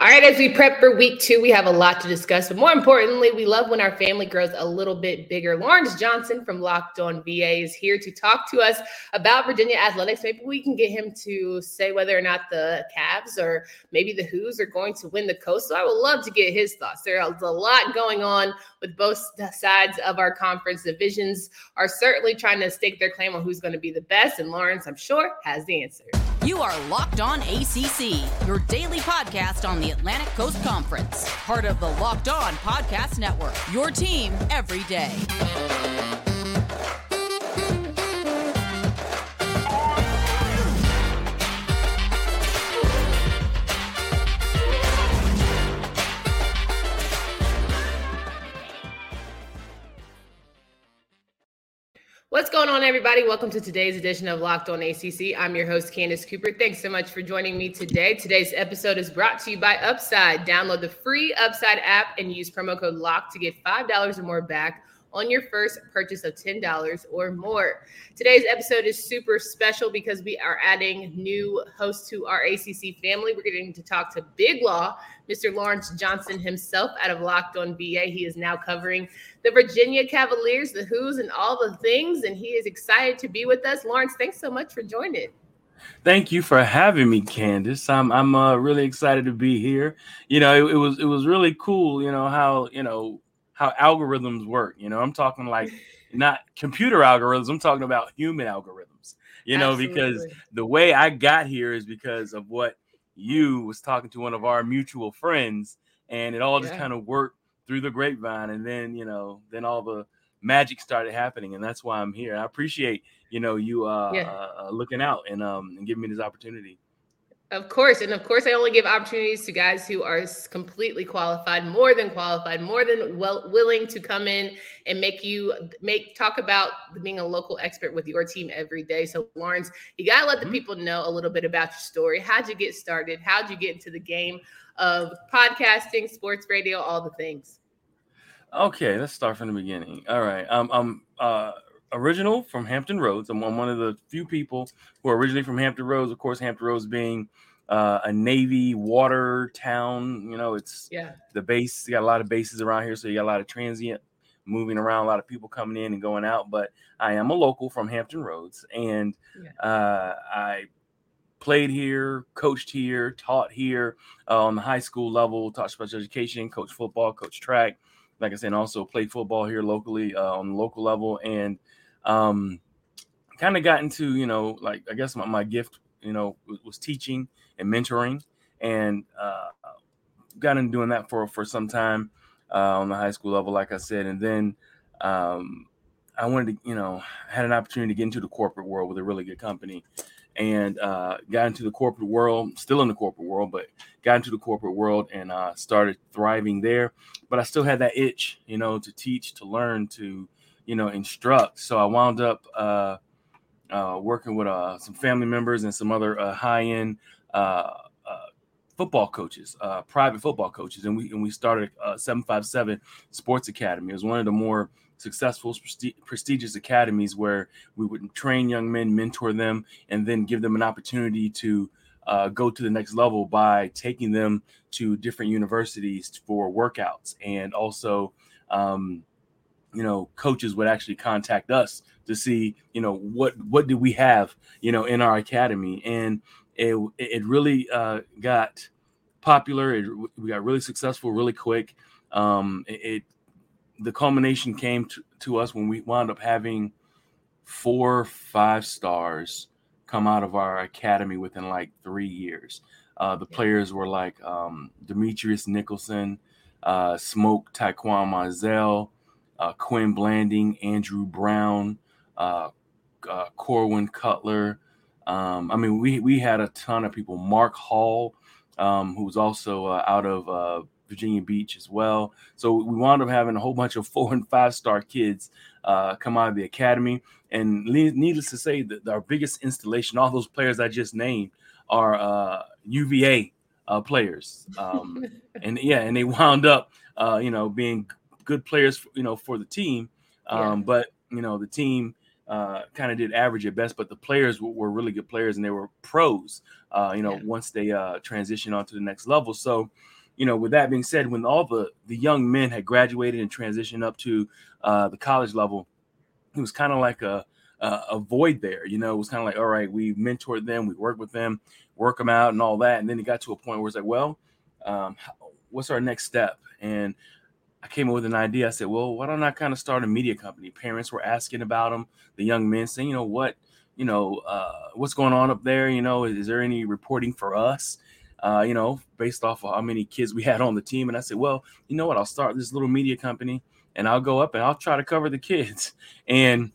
All right, as we prep for week two, we have a lot to discuss, but more importantly, we love when our family grows a little bit bigger. Lawrence Johnson from Locked On VA is here to talk to us about Virginia athletics. Maybe we can get him to say whether or not the Cavs or maybe the Hoos are going to win the Coast. So I would love to get his thoughts. There's a lot going on with both sides of our conference. Divisions are certainly trying to stake their claim on who's going to be the best, and Lawrence, I'm sure, has the answer. You are Locked On ACC, your daily podcast on the Atlantic Coast Conference, part of the Locked On Podcast Network. Your team every day. What's going on, everybody? Welcome to today's edition of Locked On ACC. I'm your host, Candace Cooper. Thanks so much for joining me today. Today's episode is brought to you by Upside. Download the free Upside app and use promo code LOCK to get $5 or more back on your first purchase of $10 or more. Today's episode is super special because we are adding new hosts to our ACC family. We're getting to talk to Big Law, Mr. Lawrence Johnson himself out of Locked On VA. He is now covering the Virginia Cavaliers, the Hoos, and all the things, and he is excited to be with us. Lawrence, thanks so much for joining. Thank you for having me, Candace. I'm I'm uh, really excited to be here. You know, it, it was it was really cool. You know how you know how algorithms work. You know, I'm talking like not computer algorithms. I'm talking about human algorithms. You know, Absolutely. because the way I got here is because of what you was talking to one of our mutual friends, and it all just yeah. kind of worked through the grapevine, and then you know, then all the magic started happening, and that's why I'm here. I appreciate you know you uh, yeah. uh, looking out and um and giving me this opportunity. Of course. And of course, I only give opportunities to guys who are completely qualified, more than qualified, more than well willing to come in and make you make talk about being a local expert with your team every day. So, Lawrence, you got to let the mm-hmm. people know a little bit about your story. How'd you get started? How'd you get into the game of podcasting, sports radio, all the things? Okay, let's start from the beginning. All right. Um, I'm uh, original from Hampton Roads. I'm, one of the few people who are originally from Hampton Roads. Of course, Hampton Roads being uh, a Navy water town. You know, it's yeah the base. You got a lot of bases around here, so you got a lot of transient moving around, a lot of people coming in and going out. But I am a local from Hampton Roads, and yeah. uh, I played here, coached here, taught here uh, on the high school level, taught special education, coached football, coached track. Like I said, also played football here locally uh, on the local level, and um, kind of got into you know like I guess my, my gift you know was, was teaching and mentoring, and uh, got into doing that for for some time uh, on the high school level, like I said, and then um, I wanted to you know had an opportunity to get into the corporate world with a really good company. And uh, got into the corporate world, still in the corporate world, but got into the corporate world and uh, started thriving there. But I still had that itch, you know, to teach, to learn, to you know, instruct. So I wound up uh, uh, working with uh, some family members and some other uh, high-end uh, uh, football coaches, private football coaches, and we and we started 757 Sports Academy. It was one of the more successful, prestigious academies where we would train young men, mentor them, and then give them an opportunity to uh, go to the next level by taking them to different universities for workouts. And also um, you know coaches would actually contact us to see you know what what do we have you know in our academy. And it it really uh, got popular. It, we got really successful really quick. Um, it, it the culmination came to, to us when we wound up having four five stars come out of our academy within like three years uh, the players were like um, Demetrious Nicholson uh, smoke Taquan Mizzell, uh, Quin Blanding, Andrew Brown, uh, uh, Corwin Cutler. Um, I mean, we we had a ton of people. Mark Hall, um, who was also uh, out of uh, Virginia Beach as well. So we wound up having a whole bunch of four and five star kids uh, come out of the academy. And needless to say, that our biggest installation, all those players I just named, are UVA players. Um, and yeah, and they wound up, you know, being good players, you know, for the team. Um, yeah. But you know, the team uh, kind of did average at best, but the players were, were, really good players and they were pros. Uh, you know, yeah. once they uh, transitioned on to the next level. So, you know, with that being said, when all the the young men had graduated and transitioned up to uh, the college level, it was kind of like a, a, a void there. You know, it was kind of like, all right, we mentored them, we worked with them, work them out, and all that. And then it got to a point where it's like, well, um, what's our next step? And I came up with an idea. I said, well, why don't I kind of start a media company? Parents were asking about them, the young men saying, you know, what, you know, uh, what's going on up there? You know, is, is there any reporting for us? Uh, you know, based off of how many kids we had on the team. And I said, well, you know what? I'll start this little media company and I'll go up and I'll try to cover the kids. And,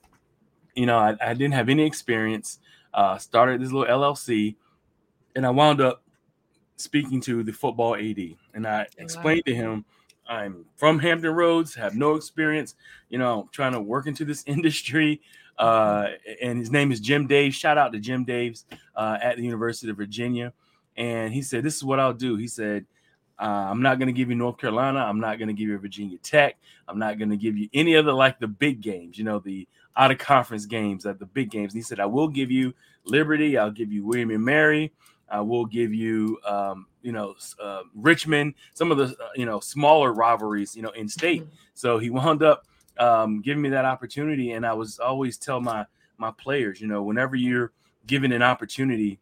you know, I, I didn't have any experience. Uh, started this little LLC and I wound up speaking to the football AD. And I explained to him I'm from Hampton Roads, have no experience, you know, trying to work into this industry. Uh, and his name is Jim Daves. Shout out to Jim Daves uh, at the University of Virginia. And he said, This is what I'll do. He said, uh, I'm not going to give you North Carolina. I'm not going to give you Virginia Tech. I'm not going to give you any other like the big games, you know, the out of conference games, at the big games. And he said, I will give you Liberty. I'll give you William and Mary. I will give you, um, you know, uh, Richmond, some of the, uh, you know, smaller rivalries, you know, in state. Mm-hmm. So he wound up um, giving me that opportunity. And I was always tell my, my players, you know, whenever you're given an opportunity,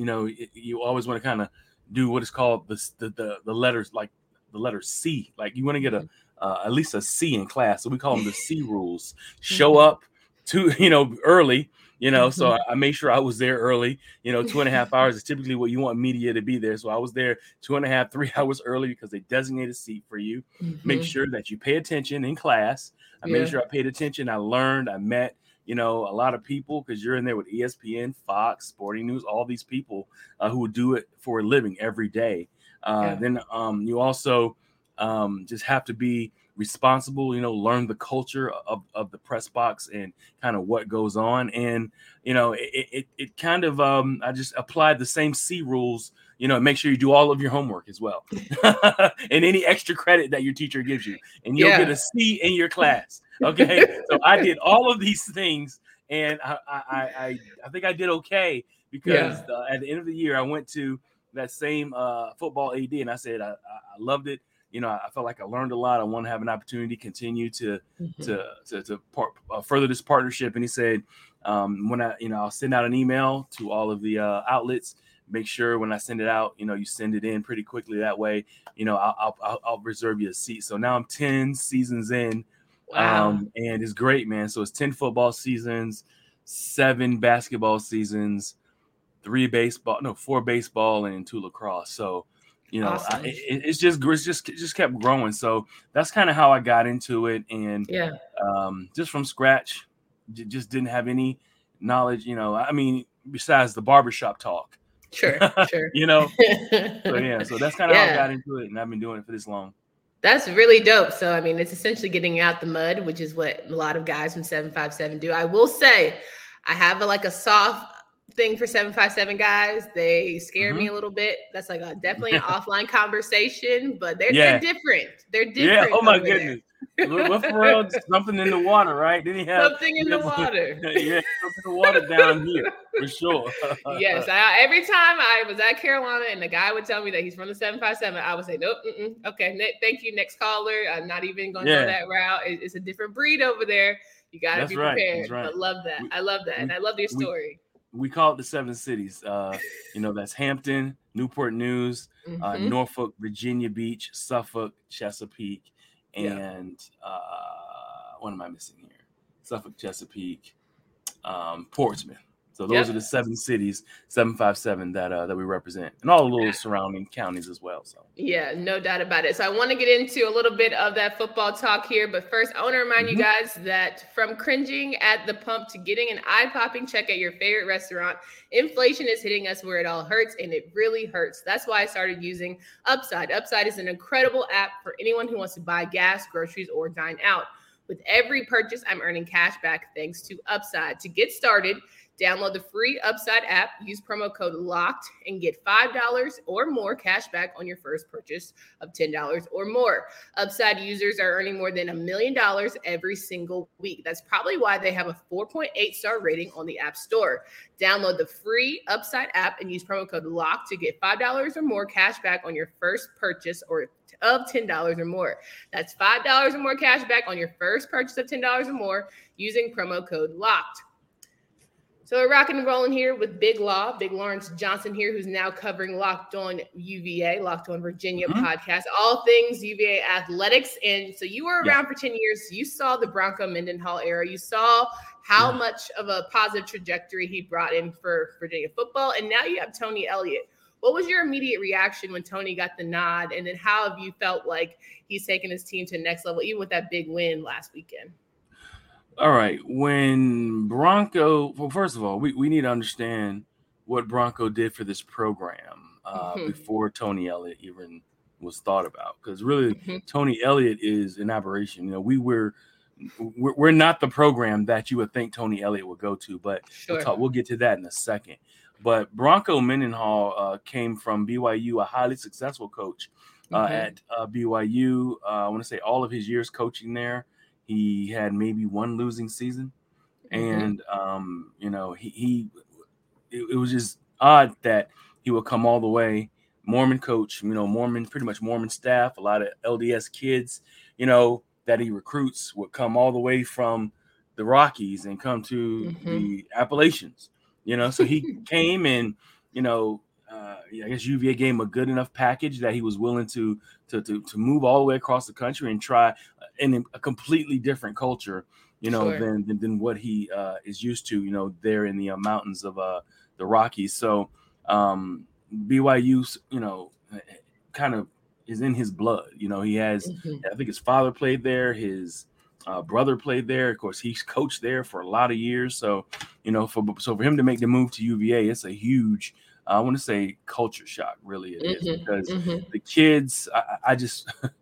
you know, you always want to kind of do what is called the, the, the, the letters, like the letter C, like you want to get a, mm-hmm. uh, at least a C in class. So we call them the C rules, show mm-hmm. up to, you know, early, you know, mm-hmm. so I, I made sure I was there early. You know, two and a half hours is typically what you want media to be there. So I was there two and a half, three hours early because they designate a seat for you. Mm-hmm. Make sure that you pay attention in class. I yeah. made sure I paid attention. I learned, I met, you know, a lot of people because you're in there with ESPN, Fox, Sporting News, all these people uh, who would do it for a living every day. Uh, yeah. Then um, you also um, just have to be responsible, you know, learn the culture of, of the press box and kind of what goes on. And, you know, it, it, it kind of, um, I just applied the same C rules, you know, make sure you do all of your homework as well and any extra credit that your teacher gives you. And you'll yeah. get a C in your class. Okay. so I did all of these things and I, I, I, I think I did okay because yeah. uh, at the end of the year, I went to that same uh, football AD and I said, I, I loved it you know, I felt like I learned a lot. I want to have an opportunity to continue to mm-hmm. to to, to part, uh, further this partnership. And he said, um, when I, you know, I'll send out an email to all of the uh, outlets. Make sure when I send it out, you know, you send it in pretty quickly. That way, you know, I'll I'll, I'll reserve you a seat. So now I'm ten seasons in, wow. um, and it's great, man. So it's ten football seasons, seven basketball seasons, three baseball, no, four baseball, and two lacrosse. So you know awesome. I, it, it's just it's just it just kept growing so that's kind of how i got into it and yeah um just from scratch j- just didn't have any knowledge you know i mean besides the barbershop talk sure sure you know so yeah so that's kind of yeah. how i got into it and i've been doing it for this long that's really dope. So, I mean, it's essentially getting out the mud, which is what a lot of guys from 757 do. I will say, I have a, like a soft thing for 757 guys. They scare mm-hmm. me a little bit. That's like a, definitely an offline conversation, but they're, yeah. they're different. They're different. Yeah. Oh my goodness. What for something in the water, right? Did he have something in the water? yeah, something in the water down here for sure. yes, I, every time I was at Carolina and the guy would tell me that he's from the seven five seven, I would say, nope, okay, ne- thank you, next caller. I'm not even going to yeah. go that route. It, it's a different breed over there. You got to be prepared. Right. I love that. We, I love that, we, and I love your story. We, we call it the seven cities. Uh, you know, that's Hampton, Newport News, uh, mm-hmm. uh, Norfolk, Virginia Beach, Suffolk, Chesapeake, and yeah. uh, what am I missing here? Suffolk, Chesapeake, um, Portsmouth. So those yep. are the seven cities, seven five seven that uh, that we represent, and all the little surrounding counties as well. So yeah, no doubt about it. So I want to get into a little bit of that football talk here, but first I want to remind mm-hmm. you guys that from cringing at the pump to getting an eye popping check at your favorite restaurant, inflation is hitting us where it all hurts, and it really hurts. That's why I started using Upside. Upside is an incredible app for anyone who wants to buy gas, groceries, or dine out. With every purchase, I'm earning cash back thanks to Upside. To get started Download the free Upside app, use promo code LOCKED, and get $5 or more cash back on your first purchase of $10 or more. Upside users are earning more than a million dollars every single week. That's probably why they have a 4.8 star rating on the App Store. Download the free Upside app and use promo code LOCKED to get $5 or more cash back on your first purchase or of $10 or more. That's $5 or more cash back on your first purchase of $10 or more using promo code LOCKED. So we're rocking and rolling here with Big Law, Big Lawrence Johnson here, who's now covering Locked On UVA, Locked On Virginia mm-hmm. podcast, all things UVA athletics. And so you were around yeah. for 10 years. You saw the Bronco Mendenhall era. You saw how yeah. much of a positive trajectory he brought in for Virginia football. And now you have Tony Elliott. What was your immediate reaction when Tony got the nod? And then how have you felt like he's taken his team to the next level, even with that big win last weekend? All right. When Bronco, well, first of all, we, we need to understand what Bronco did for this program uh, mm-hmm. before Tony Elliott even was thought about. Because really, mm-hmm. Tony Elliott is an aberration. You know, we were we're, not the program that you would think Tony Elliott would go to, but sure. we'll, talk, we'll get to that in a second. But Bronco Mendenhall uh, came from BYU, a highly successful coach uh, mm-hmm. at uh, BYU. Uh, I want to say all of his years coaching there. He had maybe one losing season, mm-hmm. and um, you know he, he it, it, was just odd that he would come all the way. Mormon coach, you know, Mormon, pretty much Mormon staff, a lot of LDS kids, you know, that he recruits would come all the way from the Rockies and come to mm-hmm. the Appalachians, you know. So he came and, you know, uh, I guess UVA gave him a good enough package that he was willing to to to, to move all the way across the country and try in a completely different culture, you know, sure. than, than, than what he uh, is used to, you know, there in the uh, mountains of uh, the Rockies. So um, BYU, you know, kind of is in his blood. You know, he has, mm-hmm. I think his father played there, his uh, brother played there. Of course, he's coached there for a lot of years. So, you know, for so for him to make the move to UVA, it's a huge. I want to say culture shock, really it mm-hmm. is because mm-hmm. the kids. I, I just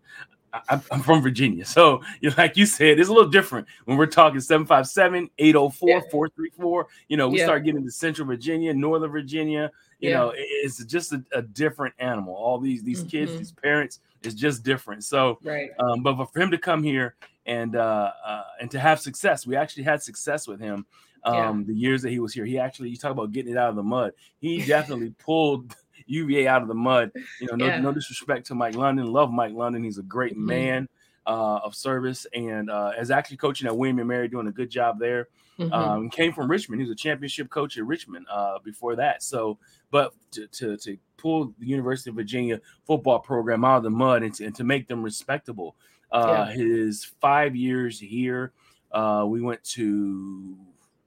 I'm from Virginia. So, you know, like you said, it's a little different when we're talking 757, 804, yeah. 434. You know, we yeah. start getting to Central Virginia, Northern Virginia. You yeah. know, it's just a, a, different animal. All these these mm-hmm. kids, these parents, is just different. So, right. Um, but for him to come here and uh, uh, and to have success, we actually had success with him. Um, the years that he was here, he actually, you talk about getting it out of the mud. He definitely pulled UVA out of the mud. You know, no, yeah. no disrespect to Mike London. Love Mike London. He's a great mm-hmm. man uh, of service and uh, is actually coaching at William and Mary, doing a good job there. Mm-hmm. Um, came from Richmond. He was a championship coach at Richmond uh, before that. So, but to, to, to pull the University of Virginia football program out of the mud and to, and to make them respectable. Uh, yeah. His five years here, uh, we went to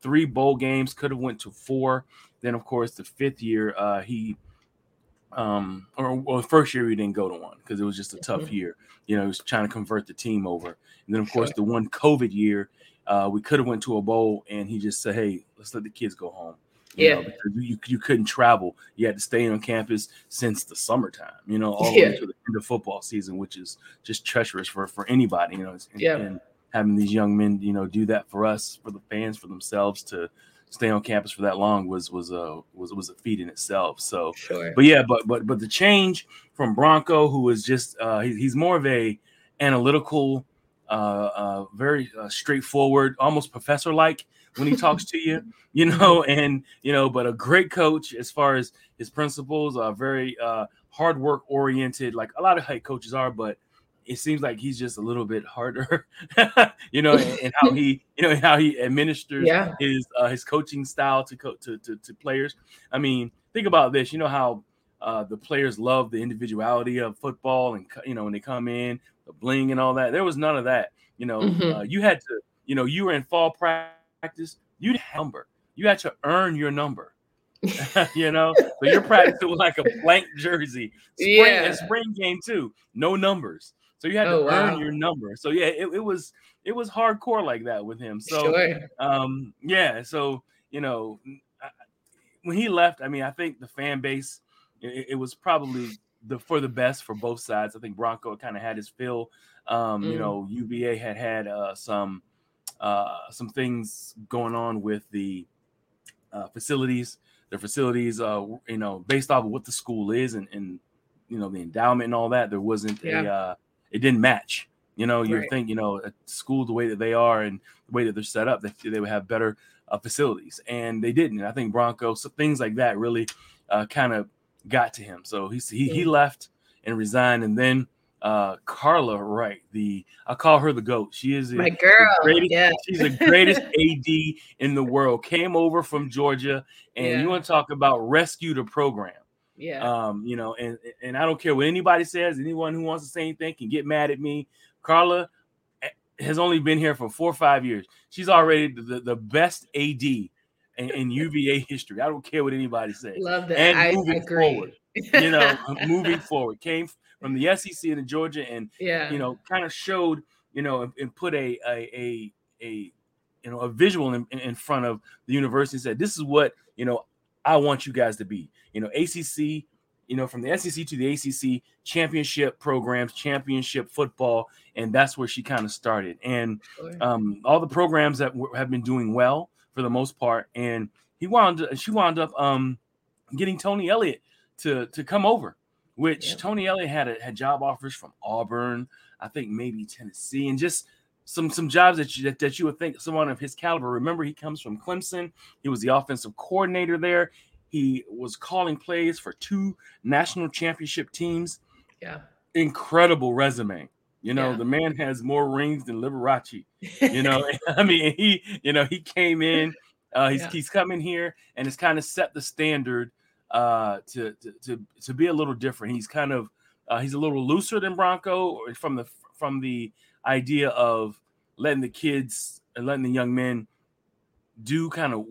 three bowl games. Could have went to four. Then, of course, the fifth year, uh, he um or well first year we didn't go to one because it was just a tough mm-hmm. year you know he was trying to convert the team over and then of course the one covid year uh we could have went to a bowl and he just said hey let's let the kids go home you yeah know, because you, you couldn't travel you had to stay on campus since the summertime you know all yeah. the way to the end of football season which is just treacherous for for anybody you know and, yeah. and having these young men you know do that for us for the fans for themselves to stay on campus for that long was was a was was a feat in itself. So, sure. but yeah, but but but the change from Bronco, who was just uh, he, he's more of a analytical, uh, uh, very uh, straightforward, almost professor like when he talks to you, you know, and you know, but a great coach as far as his principles, are very uh, hard work oriented, like a lot of head coaches are, but it seems like he's just a little bit harder, you know, and, how he, you know, how he administers yeah. his uh, his coaching style to, co- to, to to players. I mean, think about this. You know how uh, the players love the individuality of football, and you know when they come in, the bling and all that. There was none of that. You know, mm-hmm. uh, you had to, you know, you were in fall practice. You had number. You had to earn your number. you know, so your practice was like a blank jersey. Spring, yeah, and spring game too. No numbers. So you had oh, to wow. earn your number. So yeah, it, it, was it was hardcore like that with him. So sure. um yeah, so you know when he left, I mean, I think the fan base it, it was probably the for the best for both sides. I think Bronco kind of had his fill. Um, mm. you know, UVA had had uh, some uh, some things going on with the uh, facilities. Their facilities, uh, you know, based off of what the school is and, and you know the endowment and all that, there wasn't Yeah. a uh, it didn't match. You know, you Right. think you know a school the way that they are and the way that they're set up, that they would have better uh, facilities, and they didn't. I think Broncos, so things like that, really uh, kind of got to him. So he he he left and resigned, and then uh, Carla Wright, the I call her the goat. She is My the girl. greatest- Yeah. She's the greatest AD in the world. Came over from Georgia, and Yeah. you want to talk about rescue the program. Yeah. Um, you know, and and I don't care what anybody says. Anyone who wants to say anything can get mad at me. Carla eh, has only been here for four or five years. She's already the, the best AD in, in UVA history. I don't care what anybody says. Love that. and I moving agree. forward, You know, moving forward, came from the SEC into Georgia, and yeah. you know, kind of showed, you know, and, and put a a a, a you know a visual in- in front of the university and said, "This is what you know I want you guys to be." You know, ACC, you know, from the SEC to the ACC championship programs, championship football, and that's where she kind of started. And um, all the programs that w- have been doing well for the most part. And he wound, she wound up um, getting Tony Elliott to to come over, which. Tony Elliott had a, had job offers from Auburn, I think maybe Tennessee, and just some some jobs that you that, that you would think someone of his caliber. Remember, he comes from Clemson. He was the offensive coordinator there. He was calling plays for two national championship teams yeah. incredible resume. You know, Yeah. the man has more rings than Liberace. You know, I mean, he, you know, he came in, uh, he's Yeah. he's coming here and it's kind of set the standard uh to, to to to be a little different. He's kind of uh, he's a little looser than Bronco from the from the idea of letting the kids and letting the young men do kind of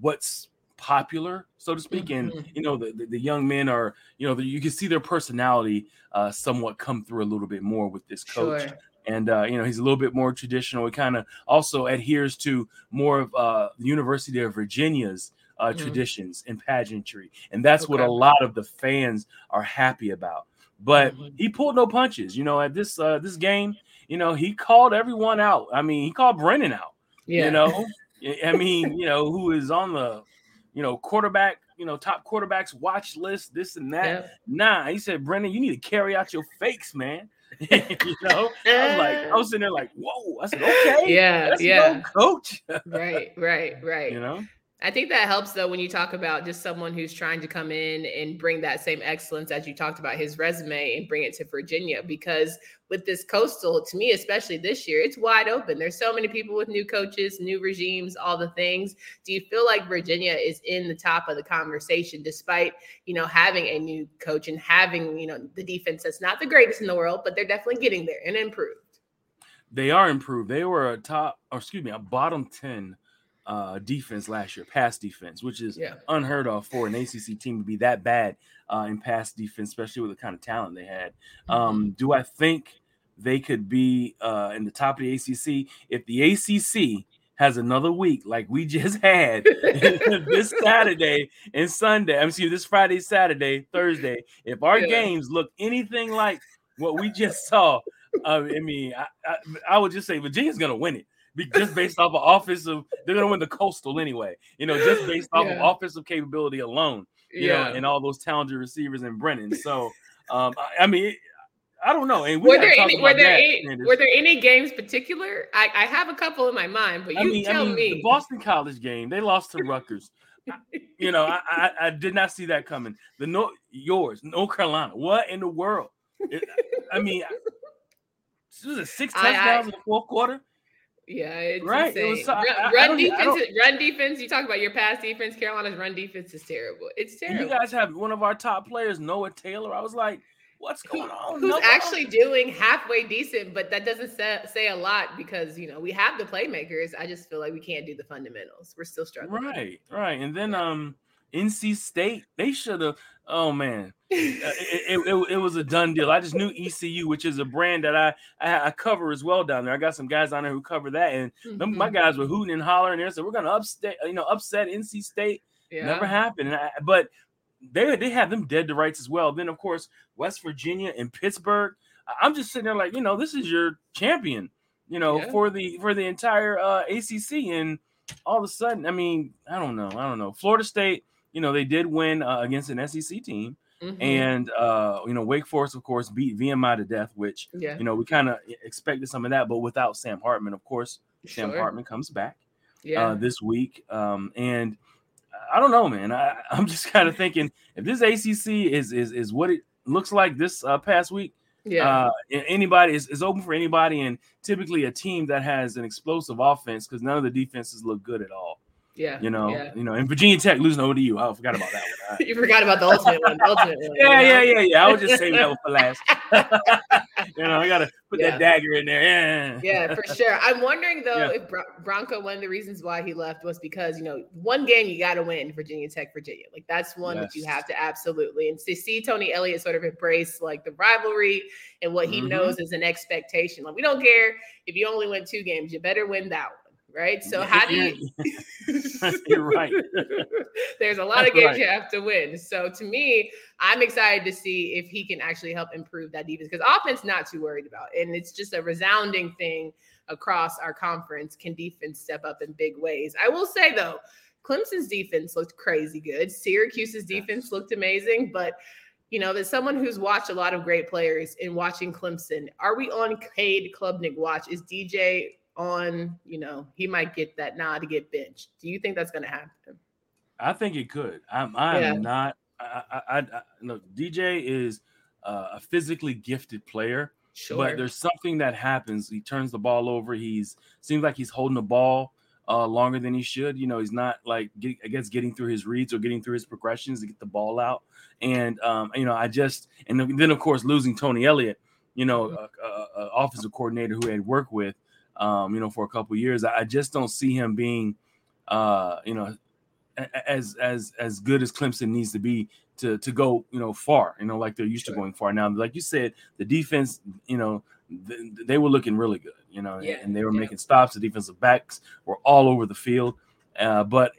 what's popular, so to speak. And Mhm. you know, the, the, the young men are, you know, the, you can see their personality uh, somewhat come through a little bit more with this coach. Sure. And uh, you know, he's a little bit more traditional. He kind of also adheres to more of uh, the University of Virginia's uh, Mhm. traditions and pageantry, and that's what a lot of the fans are happy about. But Mhm. he pulled no punches. You know, at this uh, this game, you know, he called everyone out. I mean, he called Brennan out. Yeah. You know, I mean, you know, who is on the, you know, quarterback, you know, top quarterbacks watch list, this and that. Yeah. Nah, he said, Brennan, you need to carry out your fakes, man. you know, I was like, I was sitting there like, whoa. I said, okay, Yeah. let's Yeah. go, coach. right. Right. Right. you know, I think that helps though when you talk about just someone who's trying to come in and bring that same excellence as you talked about his resume and bring it to Virginia. Because with this coastal to me especially this year it's wide open. There's so many people with new coaches new regimes all the things. Do you feel like Virginia is in the top of the conversation despite you know having a new coach and having you know the defense that's not the greatest in the world but they're definitely getting there and improved? They are improved. They were a top, or excuse me, a bottom 10 uh, defense last year, pass defense, which is yeah unheard of for an ACC team to be that bad uh, in pass defense, especially with the kind of talent they had. Mm-hmm. Um, do I think they could be uh, in the top of the ACC if the ACC has another week like we just had this Saturday and Sunday? I'm excuse this Friday, Saturday, Thursday. If our Yeah. games look anything like what we just saw, uh, I mean, I, I, I would just say Virginia's going to win it. Be- Just based off of offensive, they're gonna win the coastal anyway. You know, just based off Yeah. of offensive capability alone you yeah know, and all those talented receivers in Brennan. So, um, I, I mean, I don't know. And we were there any were there any were there any games particular? I, I have a couple in my mind, but you I mean, I tell mean, me. the Boston College game, they lost to Rutgers. you know, I, I I did not see that coming. The no yours, North Carolina. What in the world? It- I mean, this was it six I- I- touchdowns in the fourth quarter? Yeah, it's Right, it was so- run, I- I run don't I defense, run defense. You talk about your pass defense. Carolina's run defense is terrible. It's terrible. you guys have one of our top players, Noah Taylor. I was like, what's going on? Who's Noah? actually doing halfway decent, but that doesn't say, say a lot because you know we have the playmakers. I just feel like we can't do the fundamentals. We're still struggling. Right, right. And then um NC State, they should have oh man. Uh, It, it, it, it was a done deal. I just knew ECU, which is a brand that I, I I cover as well down there. I got some guys on there who cover that, and them- my guys were hooting and hollering there. So we're gonna upset, you know, upset NC State. yeah. Never happened. And I, but they they have them dead to rights as well. Then of course West Virginia and Pittsburgh. I'm just sitting there like you know this is your champion, you know, Yeah. for the for the entire uh, ACC, and all of a sudden, I mean, I don't know, I don't know. Florida State, you know, they did win uh, against an SEC team. Mm-hmm. And uh, you know, Wake Forest, of course, beat VMI to death, which yeah. you know we kind of expected some of that, but without Sam Hartman, of course, sure. Sam Hartman comes back yeah. uh, this week. Um, and I don't know, man. I, am just kind of thinking if this ACC is is is what it looks like this uh, past week. Yeah, uh, anybody is, is open for anybody, and typically a team that has an explosive offense because none of the defenses look good at all. Yeah, you know, yeah. you know, and Virginia Tech losing over to ODU. I forgot about that one. you forgot about the ultimate one. The ultimate one yeah, yeah, yeah, yeah. I was just saving that one for last. you know, I gotta put yeah. that dagger in there. Yeah, yeah, for sure. I'm wondering though if Bronco. One of the reasons why he left was because you know one game you got to win Virginia Tech, Virginia. Like that's one yes. that you have to absolutely. And to see Tony Elliott sort of embrace like the rivalry and what he mm-hmm. knows is an expectation. Like we don't care if you only win two games, you better win that one right? So how do you? You're right. There's a lot That's of games right. you have to win. So to me, I'm excited to see if he can actually help improve that defense because offense not too worried about, and it's just a resounding thing across our conference. Can defense step up in big ways? I will say though, Clemson's defense looked crazy good. Syracuse's defense looked amazing, but you know, that someone who's watched a lot of great players in watching Clemson, are we on Cade Klubnik watch? Is DJ on, you know, he might get that nod to get benched. Do you think that's going to happen? I think it could. I'm, I'm yeah. not. I, I, I, I no, DJ is uh, a physically gifted player, sure. but there's something that happens. He turns the ball over. He's seems like he's holding the ball uh, longer than he should. You know, he's not like get, I guess getting through his reads or getting through his progressions to get the ball out. And um, you know, I just and then of course losing Tony Elliott, you know, mm-hmm. a, a, a offensive coordinator who had worked with um, you know, for a couple years. I, just don't see him being, uh, you know, as as as good as Clemson needs to be to to go, you know, far. You know, like they're used sure. to going far now. Like you said, the defense, you know, th- they were looking really good. You know, yeah. and they were yeah. making stops. The defensive backs were all over the field. Uh, but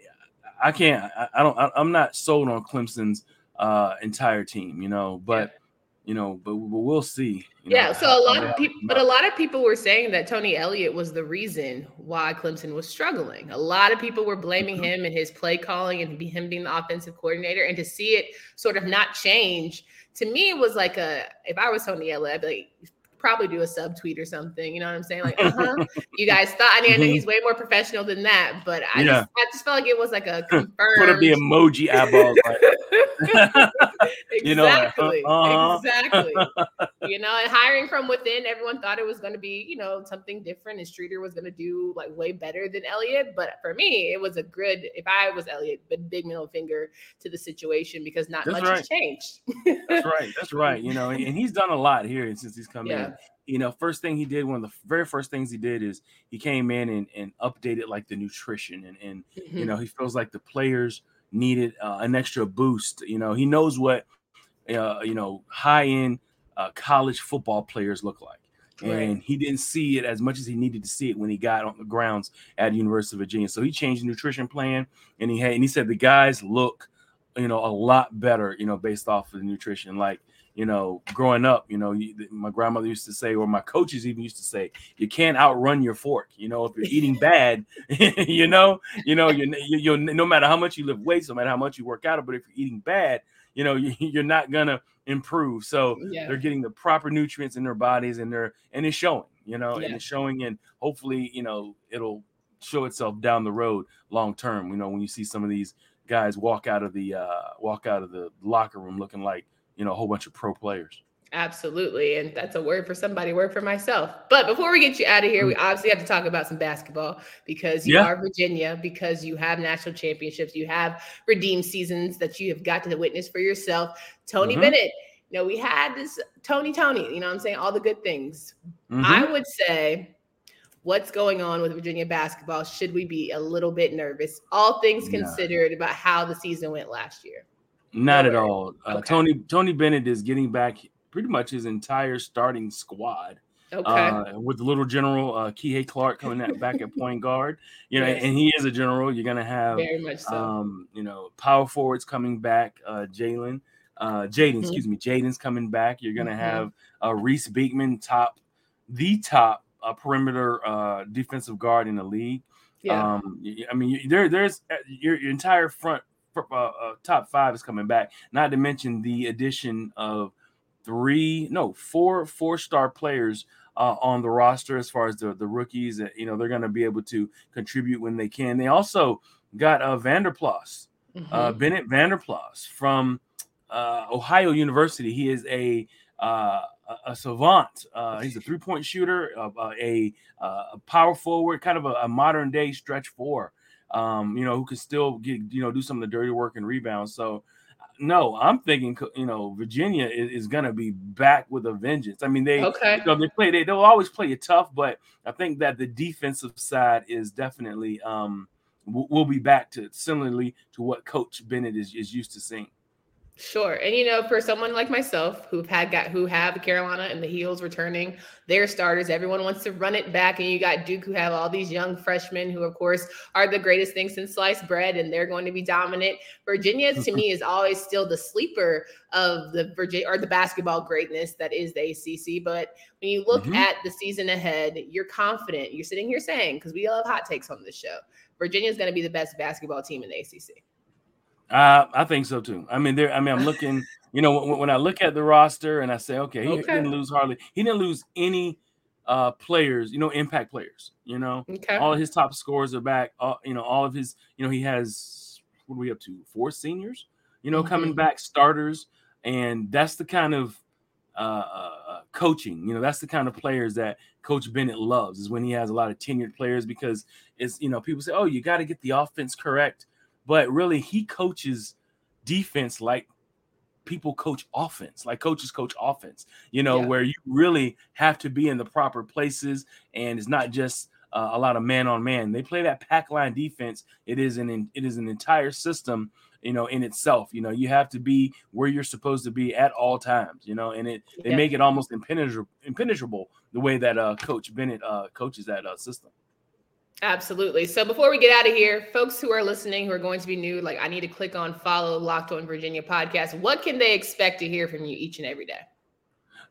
I can't. I, I don't. I, am not sold on Clemson's uh, entire team. You know, but. Yeah you know, but, but we'll see. yeah, know, so a lot of people, but a lot of people were saying that Tony Elliott was the reason why Clemson was struggling. A lot of people were blaming mm-hmm. him and his play calling and him being the offensive coordinator, and to see it sort of not change to me was like a. If I was Tony Elliott, I'd be like, probably do a sub tweet or something. You know what I'm saying? Like, uh-huh. you guys thought. I mean, I know he's way more professional than that, but I yeah. just I just felt like it was like a confirmed. Put up the emoji eyeballs. exactly. You know, uh-huh. exactly. you know, and hiring from within, everyone thought it was going to be, you know, something different, and Streeter was going to do like way better than Elliott. But for me, it was a good. If I was Elliott, but big middle finger to the situation because not That's much right. has changed. That's right. That's right. You know, and, and he's done a lot here since he's come yeah. in you know, first thing he did, one of the very first things he did is he came in and, and updated like the nutrition and, and mm-hmm. you know, he feels like the players needed uh, an extra boost. You know, he knows what, uh, you know, high end uh, college football players look like. And he didn't see it as much as he needed to see it when he got on the grounds at University of Virginia. So he changed the nutrition plan, and he had, and he said the guys look, you know, a lot better, you know, based off of the nutrition. Like you know, growing up, you know, you, my grandmother used to say, or my coaches even used to say, you can't outrun your fork. You know, if you're eating bad, you know, you know, you you no matter how much you lift weights, no matter how much you work out, but if you're eating bad, you know, you, are not gonna improve. So yeah. they're getting the proper nutrients in their bodies, and they're and it's showing, you know, yeah. and it's showing, and hopefully, you know, it'll show itself down the road long term. You know, when you see some of these guys walk out of the uh, walk out of the locker room looking like you know a whole bunch of pro players. Absolutely. And that's a word for somebody, word for myself. But before we get you out of here, we mm. obviously have to talk about some basketball because you yeah. are Virginia, because you have national championships, you have redeemed seasons that you have got to witness for yourself. Tony mm-hmm. Bennett, you know, we had this Tony Tony, you know what I'm saying? All the good things. Mm-hmm. I would say what's going on with Virginia basketball. Should we be a little bit nervous? All things considered about how the season went last year. Not at all. Uh, okay. Tony Tony Bennett is getting back pretty much his entire starting squad. Okay. Uh, with little general uh, Kihei Clark coming back at point guard, you know, yes. and he is a general. You're gonna have, very much so. um, you know, power forwards coming back. Uh, Jalen, uh, Jaden, mm-hmm. excuse me, Jaden's coming back. You're gonna mm-hmm. have uh, Reece Beekman, top, the top uh, perimeter uh, defensive guard in the league. Yeah. Um, I mean, there, there's uh, your, your entire front uh, uh, top five is coming back. Not to mention the addition of three, no, four four star players uh, on the roster as far as the the rookies. That you know they're going to be able to contribute when they can. They also got uh, Vanderplas, uh, mm-hmm. uh, Bennett Vanderplas from uh, Ohio University. He is a uh, a savant. Uh, he's a three point shooter, uh, a, a power forward, kind of a, a modern day stretch four. Um, you know, who can still get you know do some of the dirty work and rebounds. So, no, I'm thinking you know Virginia is, is going to be back with a vengeance. I mean, they okay. you know, they play they they'll always play it tough, but I think that the defensive side is definitely um will be back to similarly to what Coach Bennett is, is used to seeing. Sure. And you know, for someone like myself who've had got who have Carolina and the Heels returning their starters, everyone wants to run it back. And you got Duke who have all these young freshmen who, of course, are the greatest thing since sliced bread, and they're going to be dominant. Virginia, to me, is always still the sleeper of the Virginia or the basketball greatness that is the ACC. But when you look mm-hmm. at the season ahead, you're confident. You're sitting here saying, because we love hot takes on this show, Virginia is going to be the best basketball team in the ACC. Uh, I think so too. I mean, there. I mean, I'm looking. You know, when, when I look at the roster and I say, okay, he, okay. didn't lose hardly. He didn't lose any uh players. You know, impact players. You know, okay. all of his top scores are back. All, you know, all of his. You know, he has what are we up to? Four seniors. You know, mm-hmm. coming back starters, and that's the kind of uh, uh, uh, coaching. You know, that's the kind of players that Coach Bennett loves. Is when he has a lot of tenured players because it's you know people say, oh, you got to get the offense correct but really he coaches defense like people coach offense, like coaches coach offense, you know, yeah. where you really have to be in the proper places and it's not just uh, a lot of man on man. They play that pack line defense. It is an it is an entire system, you know, in itself. You know, you have to be where you're supposed to be at all times, you know, and it they yeah. make it almost impenetrable, impenetrable the way that uh, Coach Bennett uh, coaches that uh, system. Absolutely. So before we get out of here, folks who are listening who are going to be new, like I need to click on follow Locked On Virginia podcast. What can they expect to hear from you each and every day?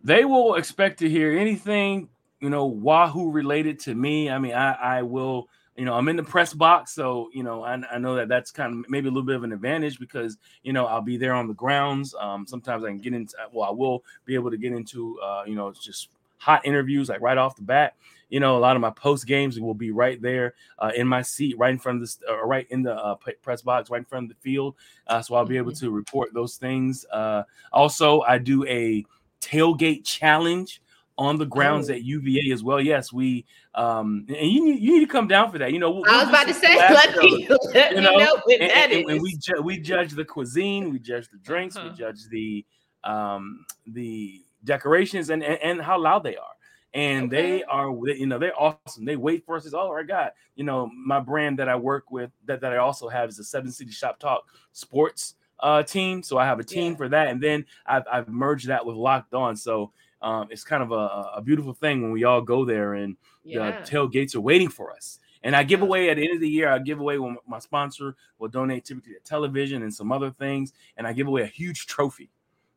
They will expect to hear anything, you know, Wahoo related to me. I mean, I, I will, you know, I'm in the press box, so you know, I, I know that that's kind of maybe a little bit of an advantage because you know I'll be there on the grounds. Um, sometimes I can get into, well, I will be able to get into, uh, you know, just hot interviews like right off the bat. You know, a lot of my post games will be right there uh, in my seat, right in front of the, uh, right in the uh, press box, right in front of the field. Uh, so I'll be able mm-hmm. to report those things. Uh, also, I do a tailgate challenge on the grounds oh. at UVA as well. Yes, we um and you need, you need to come down for that. You know, we'll, I was about to say, let me, let you know, know when and, that and, is. and, we ju- we judge the cuisine, we judge the drinks, uh-huh. we judge the um the decorations and, and, and how loud they are. And okay. they are, you know, they're awesome. They wait for us. It's, oh, I got, you know, my brand that I work with that, that I also have is the Seven City Shop Talk sports uh, team. So I have a team yeah. for that. And then I've, I've merged that with Locked On. So um, it's kind of a, a beautiful thing when we all go there and yeah. the tailgates are waiting for us. And I give away at the end of the year, I give away when my sponsor will donate typically to television and some other things. And I give away a huge trophy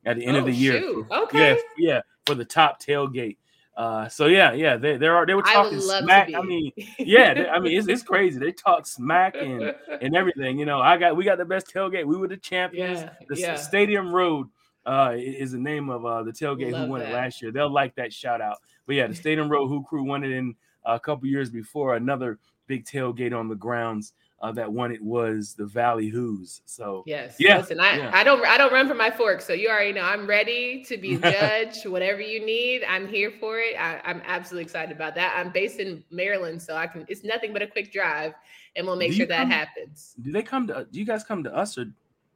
at the end oh, of the year. Shoot. Okay. Yeah, yeah, for the top tailgate. Uh, so yeah, yeah, they they are they were talking smack. I mean, yeah, they, I mean it's, it's crazy. They talk smack and and everything. You know, I got we got the best tailgate. We were the champions. Yeah, the yeah. Stadium Road uh, is the name of uh, the tailgate love who won that. it last year. They'll like that shout out. But yeah, the Stadium Road Hoo Crew won it in a couple years before. Another big tailgate on the grounds uh, that one it was the Valley Hoos. So yes, yeah. Listen, I, yeah. I don't I don't run for my fork, so you already know I'm ready to be judge. whatever you need, I'm here for it. I, am absolutely excited about that. I'm based in Maryland, so I can. It's nothing but a quick drive, and we'll make do sure that come, happens. Do they come to? Do you guys come to us or,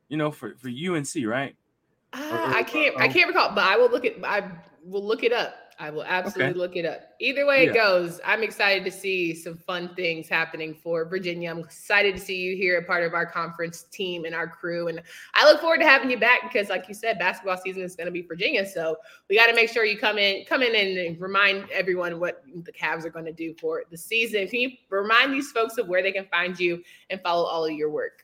you know, for for UNC, right? Uh, or, or, I can't. I can't recall, but I will look at. I will look it up. I will absolutely okay. look it up. Either way yeah. it goes, I'm excited to see some fun things happening for Virginia. I'm excited to see you here, a part of our conference team and our crew. And I look forward to having you back because, like you said, basketball season is going to be Virginia. So we got to make sure you come in, come in and remind everyone what the Cavs are going to do for the season. Can you remind these folks of where they can find you and follow all of your work?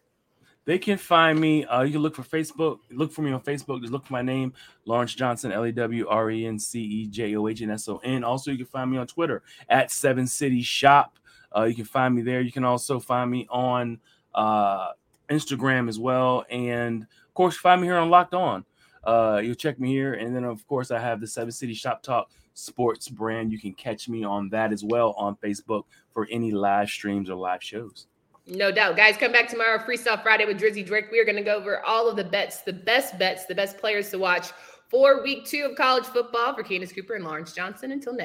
They can find me. Uh, you can look for Facebook. Look for me on Facebook. Just look for my name, Lawrence Johnson, L A W R E N C E J O H N S O N. Also, you can find me on Twitter at Seven City Shop. Uh, you can find me there. You can also find me on uh, Instagram as well. And of course, find me here on Locked On. Uh, you'll check me here. And then, of course, I have the Seven City Shop Talk sports brand. You can catch me on that as well on Facebook for any live streams or live shows. No doubt. Guys, come back tomorrow, Freestyle Friday with Drizzy Drake. We are going to go over all of the bets, the best bets, the best players to watch for week two of college football for Candace Cooper and Lawrence Johnson. Until next